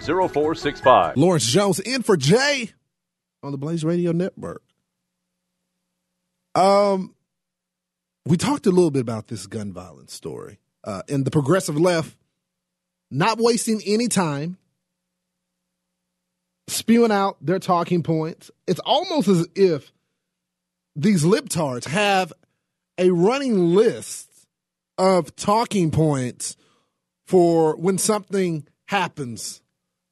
215 0465. Lawrence Jones in for Jay on the Blaze Radio Network. Um, we talked a little bit about this gun violence story uh, and the progressive left not wasting any time spewing out their talking points. It's almost as if these libtards have a running list of talking points for when something happens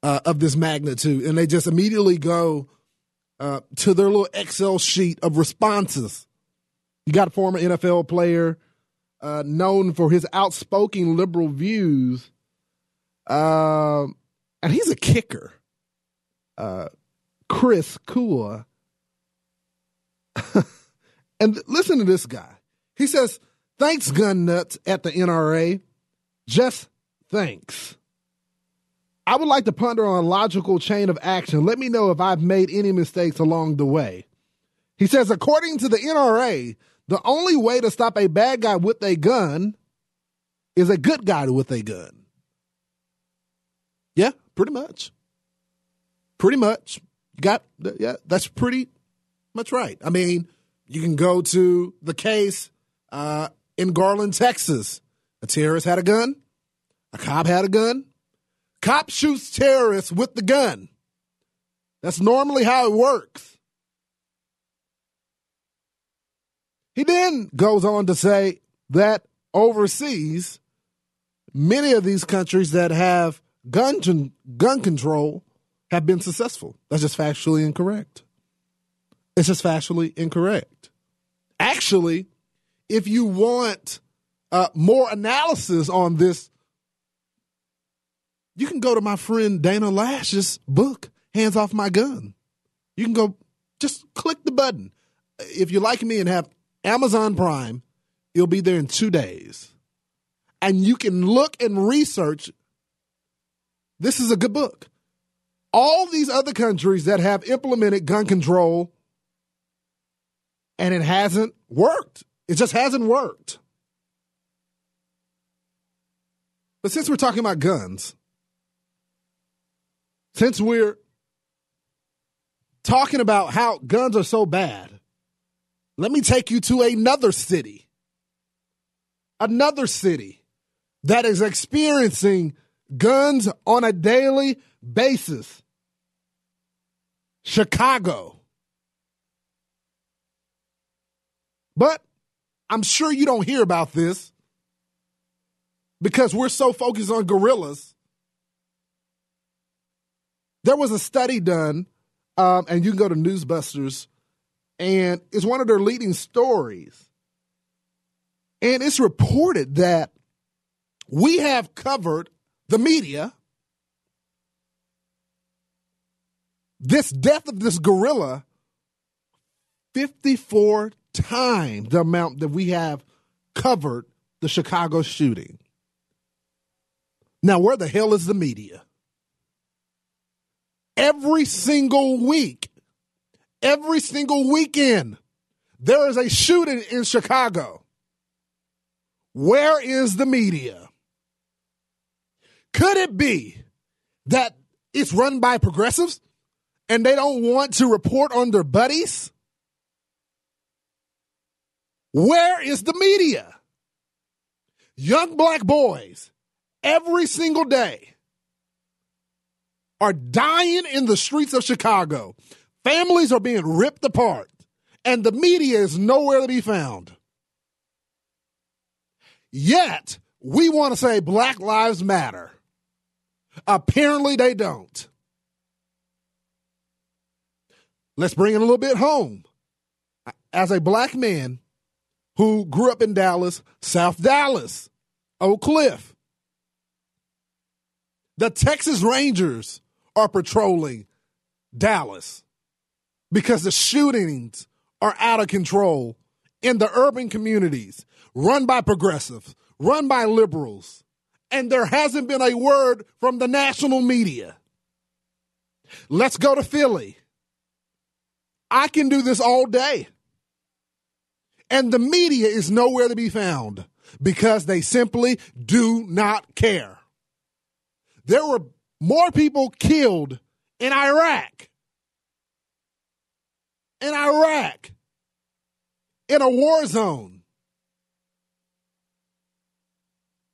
uh, of this magnitude, and they just immediately go uh, to their little Excel sheet of responses. You got a former NFL player uh, known for his outspoken liberal views, um, and he's a kicker. Uh, Chris Kluwe. and listen to this guy. He says, Thanks, gun nuts at the NRA. Just thanks. I would like to ponder on a logical chain of action. Let me know if I've made any mistakes along the way. He says, according to the NRA, the only way to stop a bad guy with a gun is a good guy with a gun. Yeah, pretty much. Pretty much. You got, yeah, that's pretty much right. I mean, you can go to the case uh, in Garland, Texas. A terrorist had a gun. A cop had a gun. Cop shoots terrorists with the gun. That's normally how it works. He then goes on to say that overseas, many of these countries that have gun, gun control have been successful. That's just factually incorrect. It's just factually incorrect. Actually, if you want uh, more analysis on this, you can go to my friend Dana Loesch's book, Hands Off My Gun. You can go, just click the button. If you like me and have Amazon Prime, it'll be there in two days. And you can look and research. This is a good book. All these other countries that have implemented gun control and it hasn't worked. It just hasn't worked. But since we're talking about guns, since we're talking about how guns are so bad, let me take you to another city. Another city that is experiencing guns on a daily basis. Chicago. But I'm sure you don't hear about this because we're so focused on gorillas. There was a study done, um, and you can go to Newsbusters, and it's one of their leading stories. And it's reported that we have covered the media this death of this gorilla 54 times the amount that we have covered the Chicago shooting. Now, where the hell is the media? Every single week, every single weekend, there is a shooting in Chicago. Where is the media? Could it be that it's run by progressives and they don't want to report on their buddies? Where is the media? Young black boys every single day are dying in the streets of Chicago. Families are being ripped apart, and the media is nowhere to be found. Yet, we want to say Black Lives Matter. Apparently, they don't. Let's bring it a little bit home. As a black man, who grew up in Dallas, South Dallas, Oak Cliff. The Texas Rangers are patrolling Dallas because the shootings are out of control in the urban communities run by progressives, run by liberals, and there hasn't been a word from the national media. Let's go to Philly. I can do this all day. And the media is nowhere to be found because they simply do not care. There were more people killed in Iraq. In Iraq. In a war zone.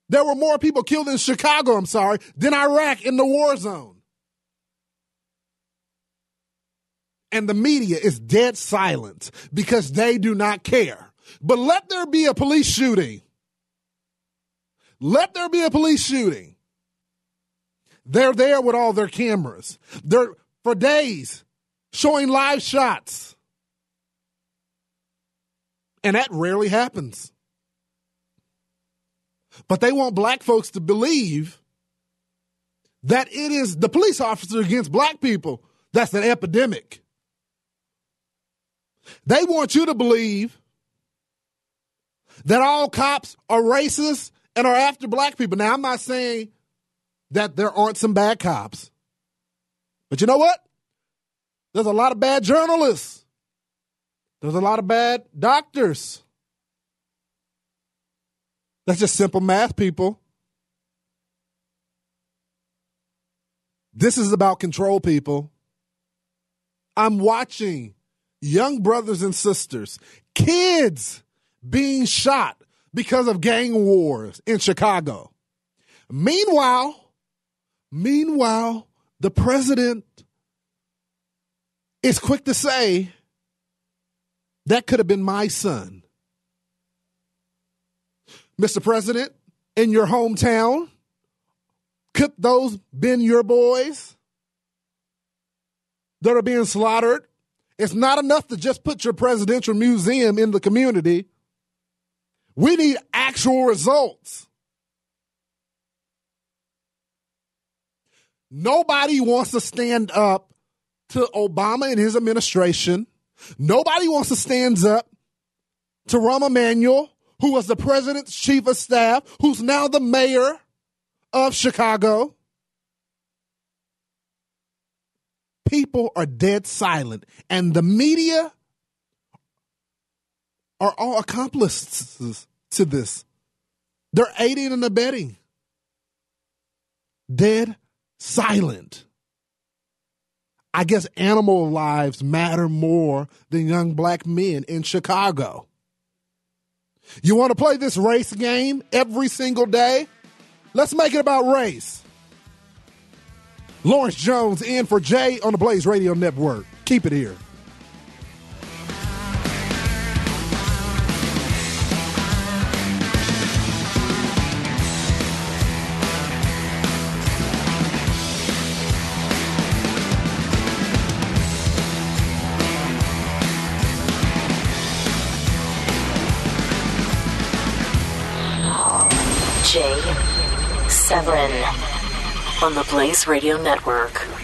There were more people killed in Chicago, I'm sorry, than Iraq in the war zone. And the media is dead silent because they do not care. But let there be a police shooting. Let there be a police shooting. They're there with all their cameras. They're for days showing live shots. And that rarely happens. But they want black folks to believe that it is the police officer against black people that's an epidemic. They want you to believe that all cops are racist and are after black people. Now, I'm not saying that there aren't some bad cops, but you know what? There's a lot of bad journalists, there's a lot of bad doctors. That's just simple math, people. This is about control, people. I'm watching young brothers and sisters, kids being shot because of gang wars in Chicago. Meanwhile, meanwhile, the president is quick to say that could have been my son. Mr. President, in your hometown, could those been your boys that are being slaughtered? It's not enough to just put your presidential museum in the community. We need actual results. Nobody wants to stand up to Obama and his administration. Nobody wants to stand up to Rahm Emanuel, who was the president's chief of staff, who's now the mayor of Chicago. People are dead silent, and the media are all accomplices to this. They're aiding and abetting. Dead silent. I guess animal lives matter more than young black men in Chicago. You want to play this race game every single day? Let's make it about race. Lawrence Jones in for Jay on the Blaze Radio Network. Keep it here. Jay Severin on the Blaze Radio Network.